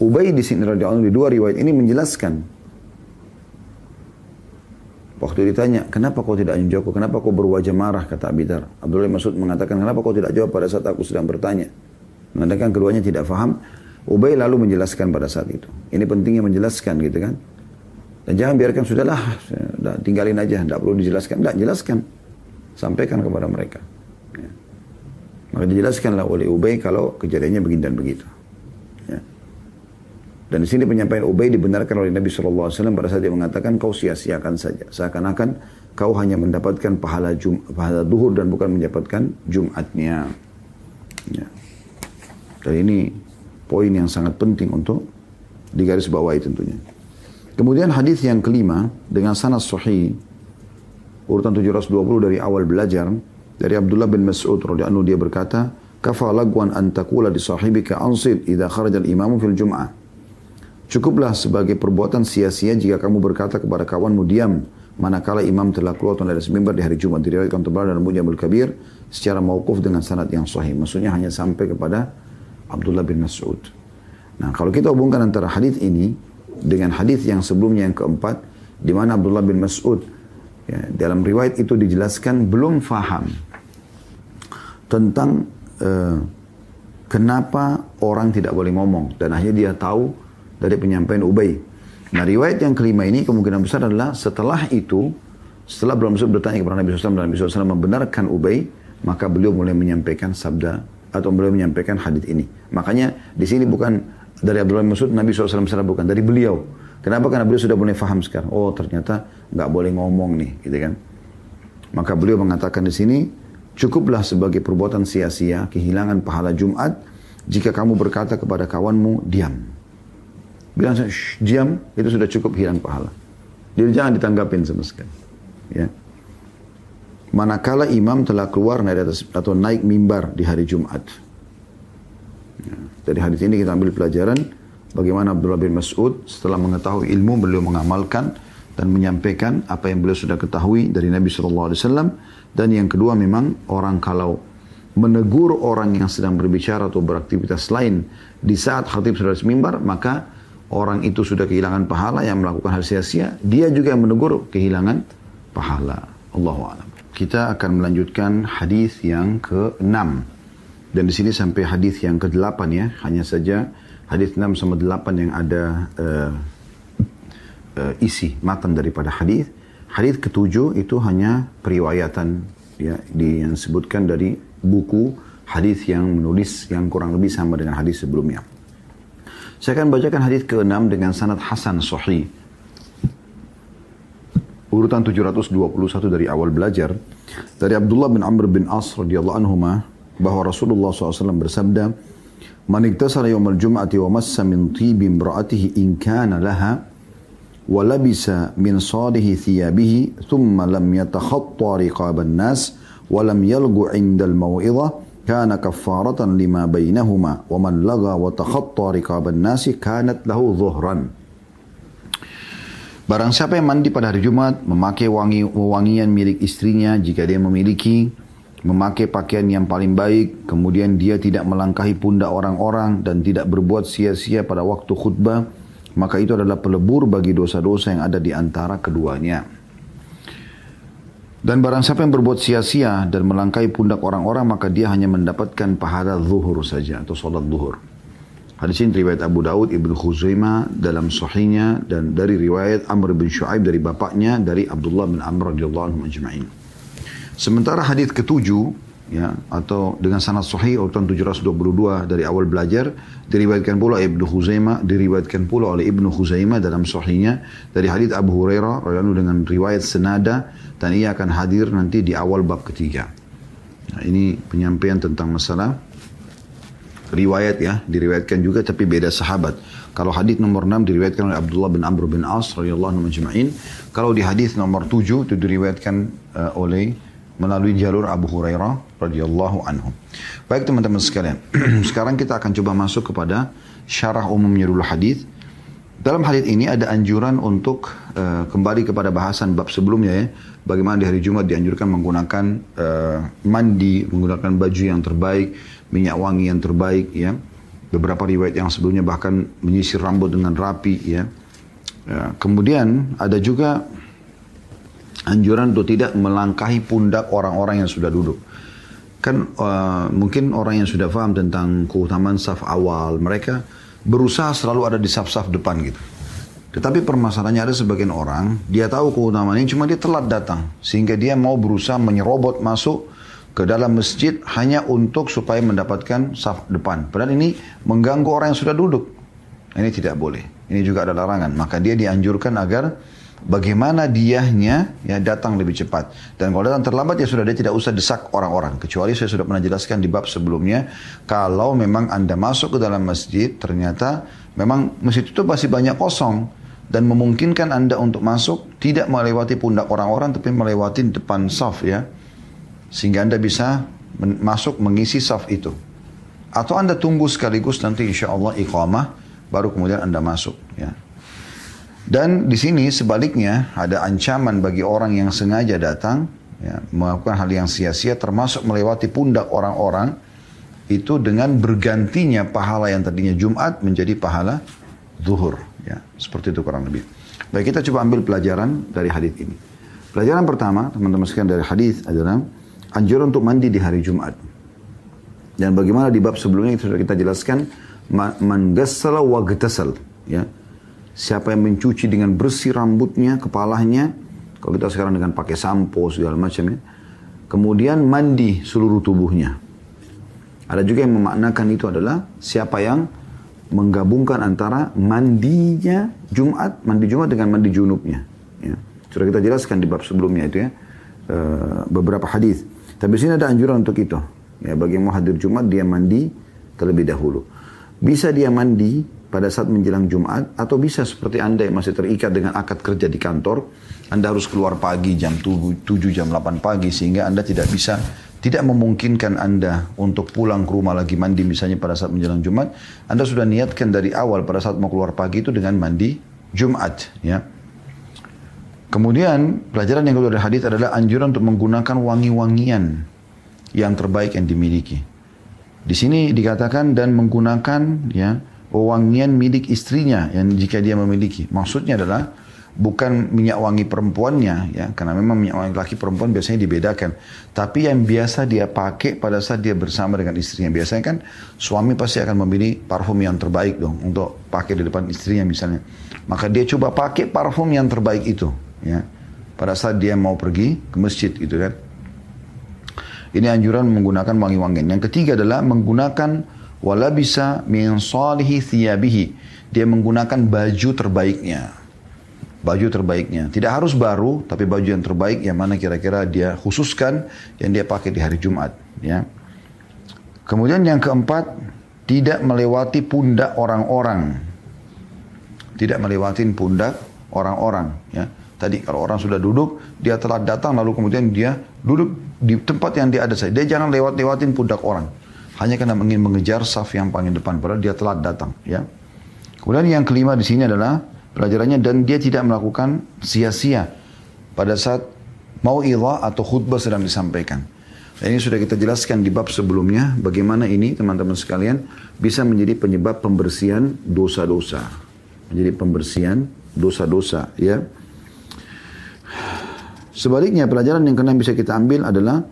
Ubay di sini di dua riwayat ini menjelaskan Waktu ditanya, kenapa kau tidak menjawab? Kenapa kau berwajah marah? Kata Abidar. Abdullah Masud mengatakan, kenapa kau tidak jawab pada saat aku sedang bertanya? Mengatakan keduanya tidak faham. Ubay lalu menjelaskan pada saat itu. Ini pentingnya menjelaskan gitu kan. Dan jangan biarkan sudahlah, tinggalin aja, tidak perlu dijelaskan. Tidak, jelaskan. Sampaikan kepada mereka. Ya. Maka dijelaskanlah oleh Ubay kalau kejadiannya begini dan begitu. Dan di sini penyampaian Ubay dibenarkan oleh Nabi SAW pada saat dia mengatakan kau sia-siakan saja. Seakan-akan kau hanya mendapatkan pahala jum, pahala duhur dan bukan mendapatkan Jumatnya. Ya. Dan ini poin yang sangat penting untuk digarisbawahi tentunya. Kemudian hadis yang kelima dengan sanad sahih urutan 720 dari awal belajar dari Abdullah bin Mas'ud radhiyallahu dia berkata, "Kafa lagwan an taqula di sahibika ansid idza kharaja al-imamu fil jum'ah." Cukuplah sebagai perbuatan sia-sia jika kamu berkata kepada kawanmu diam manakala imam telah keluar dari mimbar di hari Jumat diriwayatkan tebal dan Mujamul Kabir secara mauquf dengan sanad yang sahih. Maksudnya hanya sampai kepada Abdullah bin Mas'ud. Nah, kalau kita hubungkan antara hadis ini dengan hadis yang sebelumnya yang keempat di mana Abdullah bin Mas'ud ya, dalam riwayat itu dijelaskan belum faham tentang uh, kenapa orang tidak boleh ngomong dan akhirnya dia tahu dari penyampaian Ubay. Nah riwayat yang kelima ini kemungkinan besar adalah setelah itu, setelah belum Mas'ud bertanya kepada Nabi SAW dan Nabi SAW membenarkan Ubay, maka beliau mulai menyampaikan sabda atau beliau menyampaikan hadis ini. Makanya di sini bukan dari Abdullah bin Mas'ud, Nabi SAW bukan, dari beliau. Kenapa? Karena beliau sudah mulai faham sekarang. Oh ternyata nggak boleh ngomong nih, gitu kan. Maka beliau mengatakan di sini, cukuplah sebagai perbuatan sia-sia, kehilangan pahala Jumat, jika kamu berkata kepada kawanmu, diam. Bilang diam, itu sudah cukup hilang pahala. Jadi jangan ditanggapin sama sekali. Ya. Manakala imam telah keluar naik atas, atau naik mimbar di hari Jumat. Ya. Dari hadis ini kita ambil pelajaran bagaimana Abdullah bin Mas'ud setelah mengetahui ilmu beliau mengamalkan dan menyampaikan apa yang beliau sudah ketahui dari Nabi SAW. Dan yang kedua memang orang kalau menegur orang yang sedang berbicara atau beraktivitas lain di saat khatib sudah mimbar maka orang itu sudah kehilangan pahala yang melakukan hal sia-sia, dia juga yang menegur kehilangan pahala. Allahu a'lam. Kita akan melanjutkan hadis yang ke-6. Dan di sini sampai hadis yang ke-8 ya, hanya saja hadis 6 sama 8 yang ada uh, uh, isi matan daripada hadis. Hadis ketujuh itu hanya periwayatan ya di, yang disebutkan dari buku hadis yang menulis yang kurang lebih sama dengan hadis sebelumnya. Saya akan bacakan hadis ke-6 dengan sanad Hasan Sahih. Urutan 721 dari awal belajar. Dari Abdullah bin Amr bin As radhiyallahu anhuma bahwa Rasulullah SAW bersabda, "Man iktasara yawmal jum'ati wa massa min tibi imra'atihi in kana laha wa labisa min sadihi thiyabihi thumma lam yatakhatta riqaban nas wa lam yalgu 'inda kaffaratan lima bainahuma wa man laga wa takhatta riqaban nasi kanat lahu zuhran Barang siapa yang mandi pada hari Jumat, memakai wangi wangian milik istrinya jika dia memiliki, memakai pakaian yang paling baik, kemudian dia tidak melangkahi pundak orang-orang dan tidak berbuat sia-sia pada waktu khutbah, maka itu adalah pelebur bagi dosa-dosa yang ada di antara keduanya. Dan barang siapa yang berbuat sia-sia dan melangkai pundak orang-orang maka dia hanya mendapatkan pahala zuhur saja atau sholat zuhur. Hadis ini riwayat Abu Daud Ibnu Khuzaimah dalam sahihnya dan dari riwayat Amr bin Shu'aib dari bapaknya dari Abdullah bin Amr radhiyallahu anhu ajma'in. Sementara hadis ketujuh ya atau dengan sanad sahih urutan 722 dari awal belajar diriwayatkan pula Ibnu Khuzaimah diriwayatkan pula oleh Ibnu Khuzaimah dalam sahihnya dari hadis Abu Hurairah radhiyallahu dengan riwayat senada dan ia akan hadir nanti di awal bab ketiga. Nah, ini penyampaian tentang masalah riwayat ya, diriwayatkan juga tapi beda sahabat. Kalau hadis nomor 6 diriwayatkan oleh Abdullah bin Amr bin As radhiyallahu anhu majma'in. Kalau di hadis nomor 7 itu diriwayatkan uh, oleh melalui jalur Abu Hurairah radhiyallahu anhu. Baik teman-teman sekalian, [clears throat] sekarang kita akan coba masuk kepada syarah umumnya dulu hadis dalam hadis ini ada anjuran untuk uh, kembali kepada bahasan bab sebelumnya ya. Bagaimana di hari Jumat dianjurkan menggunakan uh, mandi, menggunakan baju yang terbaik, minyak wangi yang terbaik ya. Beberapa riwayat yang sebelumnya bahkan menyisir rambut dengan rapi ya. ya. Kemudian ada juga anjuran untuk tidak melangkahi pundak orang-orang yang sudah duduk. Kan uh, mungkin orang yang sudah paham tentang keutamaan saf awal mereka berusaha selalu ada di saf-saf depan gitu. Tetapi permasalahannya ada sebagian orang, dia tahu keutamaannya, cuma dia telat datang. Sehingga dia mau berusaha menyerobot masuk ke dalam masjid hanya untuk supaya mendapatkan saf depan. Padahal ini mengganggu orang yang sudah duduk. Ini tidak boleh. Ini juga ada larangan. Maka dia dianjurkan agar bagaimana diahnya ya datang lebih cepat. Dan kalau datang terlambat ya sudah dia tidak usah desak orang-orang. Kecuali saya sudah pernah jelaskan di bab sebelumnya, kalau memang Anda masuk ke dalam masjid, ternyata memang masjid itu masih banyak kosong. Dan memungkinkan Anda untuk masuk tidak melewati pundak orang-orang tapi melewati depan saf ya. Sehingga Anda bisa masuk mengisi saf itu. Atau Anda tunggu sekaligus nanti insya Allah iqamah baru kemudian Anda masuk ya. Dan di sini sebaliknya ada ancaman bagi orang yang sengaja datang ya, melakukan hal yang sia-sia termasuk melewati pundak orang-orang itu dengan bergantinya pahala yang tadinya Jumat menjadi pahala zuhur ya seperti itu kurang lebih. Baik kita coba ambil pelajaran dari hadis ini. Pelajaran pertama teman-teman sekalian dari hadis adalah anjuran untuk mandi di hari Jumat. Dan bagaimana di bab sebelumnya itu sudah kita jelaskan man gassala wa ya Siapa yang mencuci dengan bersih rambutnya, kepalanya, kalau kita sekarang dengan pakai sampo segala macam ya. Kemudian mandi seluruh tubuhnya. Ada juga yang memaknakan itu adalah siapa yang menggabungkan antara mandinya Jumat, mandi Jumat dengan mandi junubnya. Ya. Sudah kita jelaskan di bab sebelumnya itu ya. E, beberapa hadis. Tapi sini ada anjuran untuk itu. Ya, bagi yang mau hadir Jumat dia mandi terlebih dahulu. Bisa dia mandi pada saat menjelang Jumat atau bisa seperti Anda yang masih terikat dengan akad kerja di kantor, Anda harus keluar pagi jam 7, 7 jam 8 pagi sehingga Anda tidak bisa tidak memungkinkan Anda untuk pulang ke rumah lagi mandi misalnya pada saat menjelang Jumat, Anda sudah niatkan dari awal pada saat mau keluar pagi itu dengan mandi Jumat ya. Kemudian pelajaran yang kedua dari hadis adalah anjuran untuk menggunakan wangi-wangian yang terbaik yang dimiliki. Di sini dikatakan dan menggunakan ya wewangian milik istrinya yang jika dia memiliki. Maksudnya adalah bukan minyak wangi perempuannya ya karena memang minyak wangi laki perempuan biasanya dibedakan tapi yang biasa dia pakai pada saat dia bersama dengan istrinya biasanya kan suami pasti akan memilih parfum yang terbaik dong untuk pakai di depan istrinya misalnya maka dia coba pakai parfum yang terbaik itu ya pada saat dia mau pergi ke masjid gitu kan ini anjuran menggunakan wangi-wangian yang ketiga adalah menggunakan wala bisa min salihi thiyabihi. Dia menggunakan baju terbaiknya. Baju terbaiknya. Tidak harus baru, tapi baju yang terbaik yang mana kira-kira dia khususkan yang dia pakai di hari Jumat. Ya. Kemudian yang keempat, tidak melewati pundak orang-orang. Tidak melewati pundak orang-orang. Ya. Tadi kalau orang sudah duduk, dia telah datang lalu kemudian dia duduk di tempat yang dia ada saja. Dia jangan lewat-lewatin pundak orang. Hanya karena ingin mengejar saf yang paling depan. Padahal dia telah datang. Ya. Kemudian yang kelima di sini adalah pelajarannya dan dia tidak melakukan sia-sia pada saat mau ilah atau khutbah sedang disampaikan. Dan ini sudah kita jelaskan di bab sebelumnya, bagaimana ini teman-teman sekalian bisa menjadi penyebab pembersihan dosa-dosa. Menjadi pembersihan dosa-dosa, ya. Sebaliknya pelajaran yang kena bisa kita ambil adalah,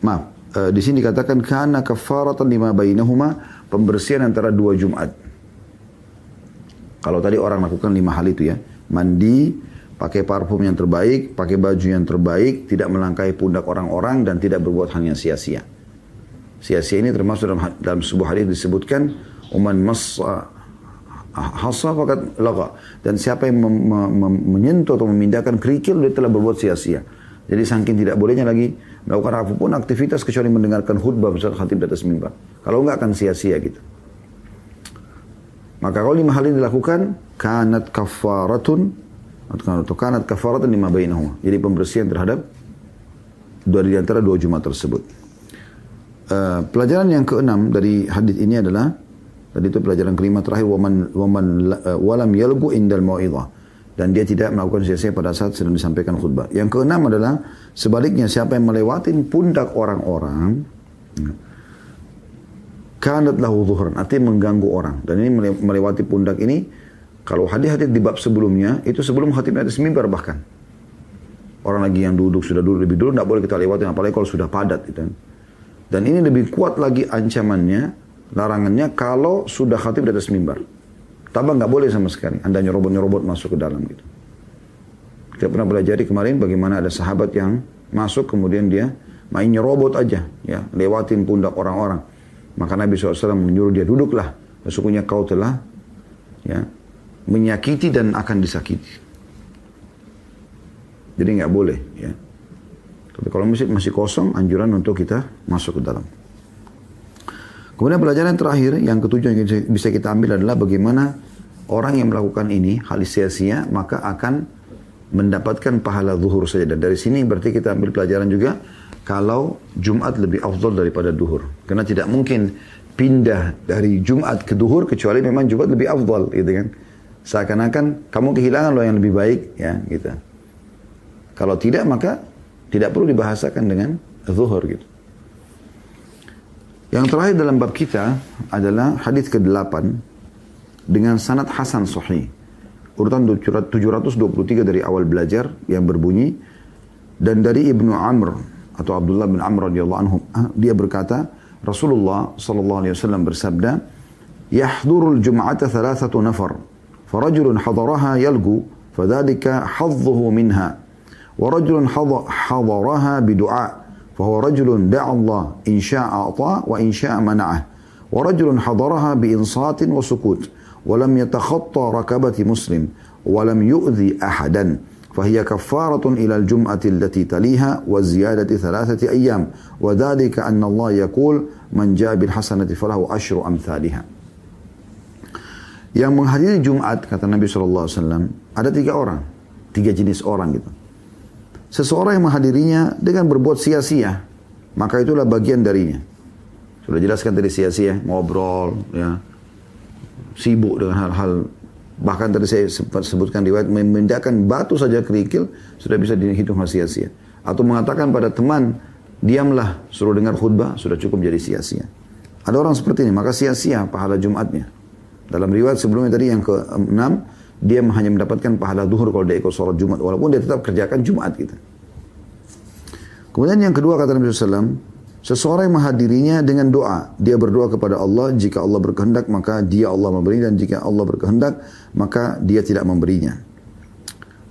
maaf, e, di sini dikatakan karena kafaratan lima bainahuma pembersihan antara dua Jumat. Kalau tadi orang lakukan lima hal itu ya, mandi, pakai parfum yang terbaik, pakai baju yang terbaik, tidak melangkahi pundak orang-orang dan tidak berbuat hal yang sia-sia. Sia-sia ini termasuk dalam, dalam sebuah hadis disebutkan uman masa hasa fakat laga dan siapa yang mem, mem, menyentuh atau memindahkan kerikil dia telah berbuat sia-sia. Jadi saking tidak bolehnya lagi melakukan apa pun aktivitas kecuali mendengarkan khutbah besar khatib di atas mimbar. Kalau enggak akan sia-sia gitu. Maka kalau lima hal ini dilakukan, kanat kafaratun atau kanat kafaratan lima bainahuma. Jadi pembersihan terhadap dua di antara dua Jumat tersebut. Uh, pelajaran yang keenam dari hadis ini adalah tadi itu pelajaran kelima terakhir waman waman uh, walam yalgu indal mau'idhah dan dia tidak melakukan sia-sia pada saat sedang disampaikan khutbah. Yang keenam adalah sebaliknya siapa yang melewati pundak orang-orang kanat lahu zuhran, artinya mengganggu orang. Dan ini melewati pundak ini kalau hadis-hadis di bab sebelumnya, itu sebelum khatib atas mimbar bahkan. Orang lagi yang duduk, sudah duduk lebih dulu, tidak boleh kita lewatin, apalagi kalau sudah padat. Gitu. Dan ini lebih kuat lagi ancamannya, larangannya, kalau sudah khatib di atas mimbar. Tambah nggak boleh sama sekali. Anda nyerobot-nyerobot masuk ke dalam gitu. Kita pernah belajar kemarin bagaimana ada sahabat yang masuk kemudian dia main nyerobot aja, ya lewatin pundak orang-orang. Maka Nabi SAW menyuruh dia duduklah. Sesungguhnya kau telah ya menyakiti dan akan disakiti. Jadi nggak boleh ya. Tapi kalau masjid masih kosong, anjuran untuk kita masuk ke dalam. Kemudian pelajaran terakhir, yang ketujuh yang bisa kita ambil adalah bagaimana orang yang melakukan ini, hal sia-sia, maka akan mendapatkan pahala zuhur saja. Dan dari sini berarti kita ambil pelajaran juga, kalau Jumat lebih afdol daripada duhur. Karena tidak mungkin pindah dari Jumat ke duhur, kecuali memang Jumat lebih afdol, gitu kan. Seakan-akan kamu kehilangan loh yang lebih baik, ya gitu. Kalau tidak maka tidak perlu dibahasakan dengan zuhur gitu. Yang terakhir dalam bab kita adalah hadis ke-8 dengan sanad hasan sahih. Urutan 723 dari awal belajar yang berbunyi dan dari Ibnu Amr atau Abdullah bin Amr radhiyallahu anhu dia berkata Rasulullah sallallahu alaihi wasallam bersabda yahdurul jum'ata thalathatu nafar فرجل حضرها يلقو فذلك حظه منها ورجل حضرها بدعاء فهو رجل دعا الله إن شاء أعطاه وإن شاء منعه ورجل حضرها بإنصات وسكوت ولم يتخطى ركبة مسلم ولم يؤذي أحدا فهي كفارة إلى الجمعة التي تليها وزيادة ثلاثة أيام وذلك أن الله يقول من جاء بالحسنة فله أشر أمثالها Yang menghadiri Jumat, kata Nabi SAW, ada tiga orang. Tiga jenis orang gitu. Seseorang yang menghadirinya dengan berbuat sia-sia, maka itulah bagian darinya. Sudah jelaskan tadi sia-sia, ngobrol, ya, sibuk dengan hal-hal. Bahkan tadi saya sempat sebutkan riwayat memindahkan batu saja kerikil sudah bisa dihitung sia-sia. Atau mengatakan pada teman diamlah suruh dengar khutbah sudah cukup jadi sia-sia. Ada orang seperti ini maka sia-sia pahala Jumatnya. Dalam riwayat sebelumnya tadi yang ke-6, dia hanya mendapatkan pahala duhur kalau dia ikut sholat Jumat. Walaupun dia tetap kerjakan Jumat gitu. Kemudian yang kedua kata Nabi SAW, seseorang yang menghadirinya dengan doa. Dia berdoa kepada Allah, jika Allah berkehendak maka dia Allah memberi dan jika Allah berkehendak maka dia tidak memberinya.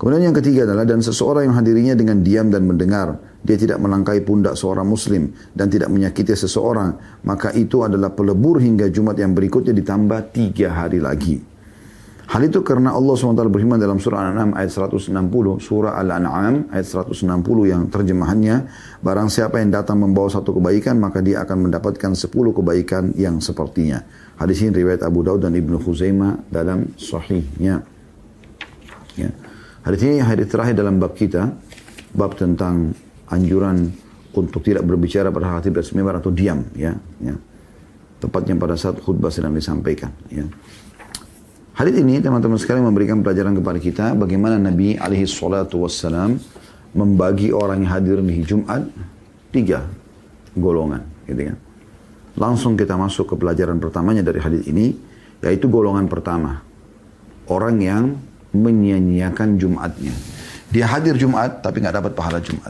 Kemudian yang ketiga adalah dan seseorang yang hadirinya dengan diam dan mendengar, dia tidak melangkai pundak seorang muslim dan tidak menyakiti seseorang, maka itu adalah pelebur hingga Jumat yang berikutnya ditambah tiga hari lagi. Hal itu karena Allah SWT berfirman dalam surah Al-An'am ayat 160, surah Al-An'am ayat 160 yang terjemahannya, barang siapa yang datang membawa satu kebaikan, maka dia akan mendapatkan sepuluh kebaikan yang sepertinya. Hadis ini riwayat Abu Daud dan Ibnu Khuzaimah dalam sahihnya. Ya. Hadis ini hadis terakhir dalam bab kita, bab tentang anjuran untuk tidak berbicara pada hati dan atau diam, ya. ya. Tepatnya pada saat khutbah sedang disampaikan, ya. Hadis ini teman-teman sekalian memberikan pelajaran kepada kita bagaimana Nabi alaihi salatu wassalam membagi orang yang hadir di Jumat tiga golongan, gitu kan. Langsung kita masuk ke pelajaran pertamanya dari hadis ini, yaitu golongan pertama. Orang yang menyia-nyiakan Jumatnya. Dia hadir Jumat tapi nggak dapat pahala Jumat.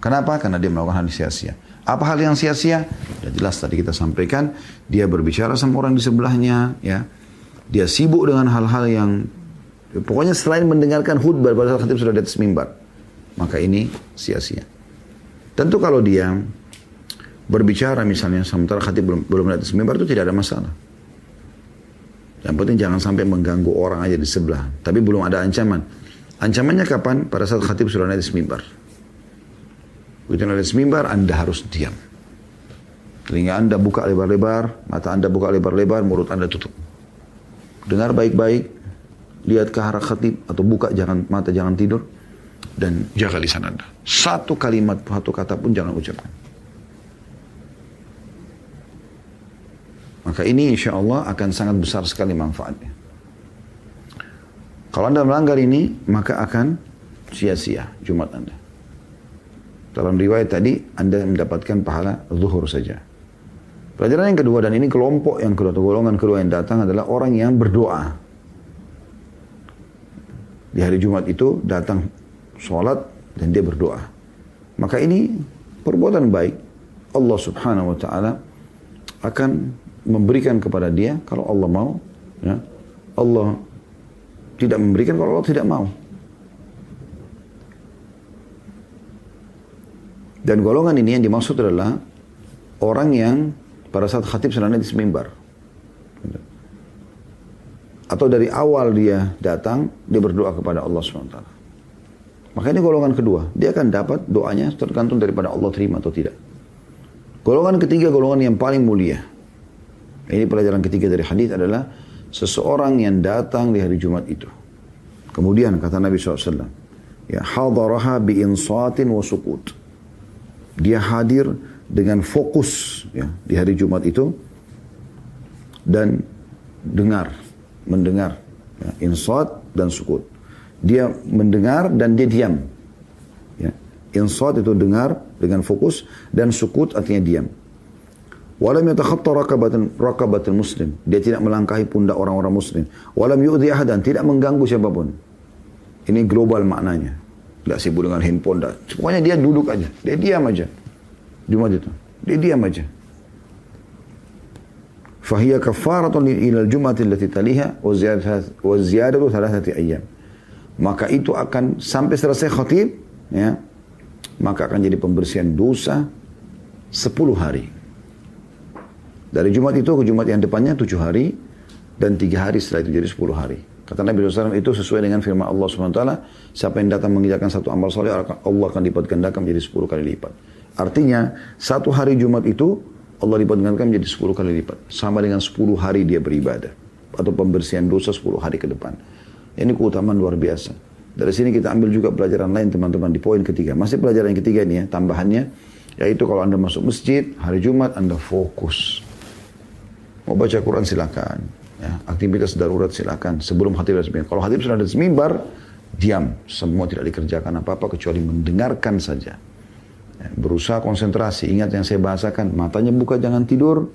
Kenapa? Karena dia melakukan hal sia-sia. Apa hal yang sia-sia? Ya jelas tadi kita sampaikan, dia berbicara sama orang di sebelahnya, ya dia sibuk dengan hal-hal yang pokoknya selain mendengarkan khutbah pada saat khatib sudah di atas mimbar. Maka ini sia-sia. Tentu kalau dia berbicara misalnya sementara khatib belum, belum di atas mimbar itu tidak ada masalah. Yang penting jangan sampai mengganggu orang aja di sebelah. Tapi belum ada ancaman. Ancamannya kapan? Pada saat khatib sudah naik mimbar. Begitu naik mimbar, Anda harus diam. Telinga Anda buka lebar-lebar, mata Anda buka lebar-lebar, mulut Anda tutup dengar baik-baik, lihat ke arah khatib atau buka jangan mata jangan tidur dan jaga lisan Anda. Satu kalimat, satu kata pun jangan ucapkan. Maka ini insya Allah akan sangat besar sekali manfaatnya. Kalau Anda melanggar ini, maka akan sia-sia Jumat Anda. Dalam riwayat tadi, Anda mendapatkan pahala zuhur saja. Pelajaran yang kedua dan ini kelompok yang kedua atau golongan kedua yang datang adalah orang yang berdoa. Di hari Jumat itu datang sholat dan dia berdoa. Maka ini perbuatan baik. Allah subhanahu wa ta'ala akan memberikan kepada dia kalau Allah mau. Ya, Allah tidak memberikan kalau Allah tidak mau. Dan golongan ini yang dimaksud adalah orang yang pada saat khatib sedang di mimbar. Atau dari awal dia datang, dia berdoa kepada Allah SWT. Maka ini golongan kedua. Dia akan dapat doanya tergantung daripada Allah terima atau tidak. Golongan ketiga, golongan yang paling mulia. Ini pelajaran ketiga dari hadis adalah seseorang yang datang di hari Jumat itu. Kemudian kata Nabi SAW, ya hadaraha bi insatin wa sukut. Dia hadir dengan fokus ya, di hari Jumat itu dan dengar, mendengar, ya, insat dan sukut. Dia mendengar dan dia diam. Ya. Insat itu dengar dengan fokus dan sukut artinya diam. Walam yatakhatta rakabatan rakabatul muslim. Dia tidak melangkahi pundak orang-orang muslim. Walam yu'dhi ahadan, tidak mengganggu siapa pun. Ini global maknanya. Tidak sibuk dengan handphone. Tak. Pokoknya dia duduk aja. Dia diam aja. Jumat itu. Dia diam aja. Fahiyya kafaratun ila al-jum'ati allati taliha wa ziyadatu thalathati ayyam. Maka itu akan sampai selesai khatib ya. Maka akan jadi pembersihan dosa 10 hari. Dari Jumat itu ke Jumat yang depannya 7 hari dan 3 hari setelah itu jadi 10 hari. Kata Nabi SAW itu sesuai dengan firman Allah SWT. Siapa yang datang mengerjakan satu amal soleh, Allah akan lipat gandakan menjadi 10 kali lipat. Artinya satu hari Jumat itu Allah lipat gandakan menjadi 10 kali lipat. Sama dengan 10 hari dia beribadah. Atau pembersihan dosa 10 hari ke depan. Ini keutamaan luar biasa. Dari sini kita ambil juga pelajaran lain teman-teman di poin ketiga. Masih pelajaran yang ketiga ini ya, tambahannya. Yaitu kalau Anda masuk masjid, hari Jumat Anda fokus. Mau baca Quran silakan. Ya, aktivitas darurat silakan. Sebelum hati resmi. Kalau hati sudah ada semimbar, diam. Semua tidak dikerjakan apa-apa kecuali mendengarkan saja. Berusaha konsentrasi. Ingat yang saya bahasakan, matanya buka jangan tidur,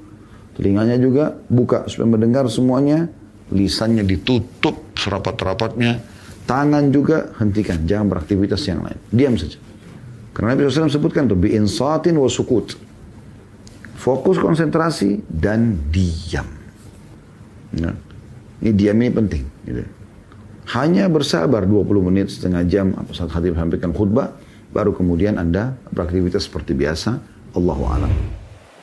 telinganya juga buka supaya mendengar semuanya, lisannya ditutup serapat-rapatnya, tangan juga hentikan, jangan beraktivitas yang lain. Diam saja. Karena Nabi SAW sebutkan tuh, bi'insatin wa sukut. Fokus konsentrasi dan diam. Nah, ini diam ini penting. Gitu. Hanya bersabar 20 menit, setengah jam, saat khatib sampaikan khutbah, baru kemudian Anda beraktivitas seperti biasa. Allahu a'lam.